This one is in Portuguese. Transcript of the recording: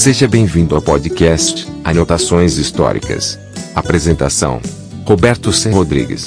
Seja bem-vindo ao podcast Anotações Históricas. Apresentação: Roberto Sem Rodrigues.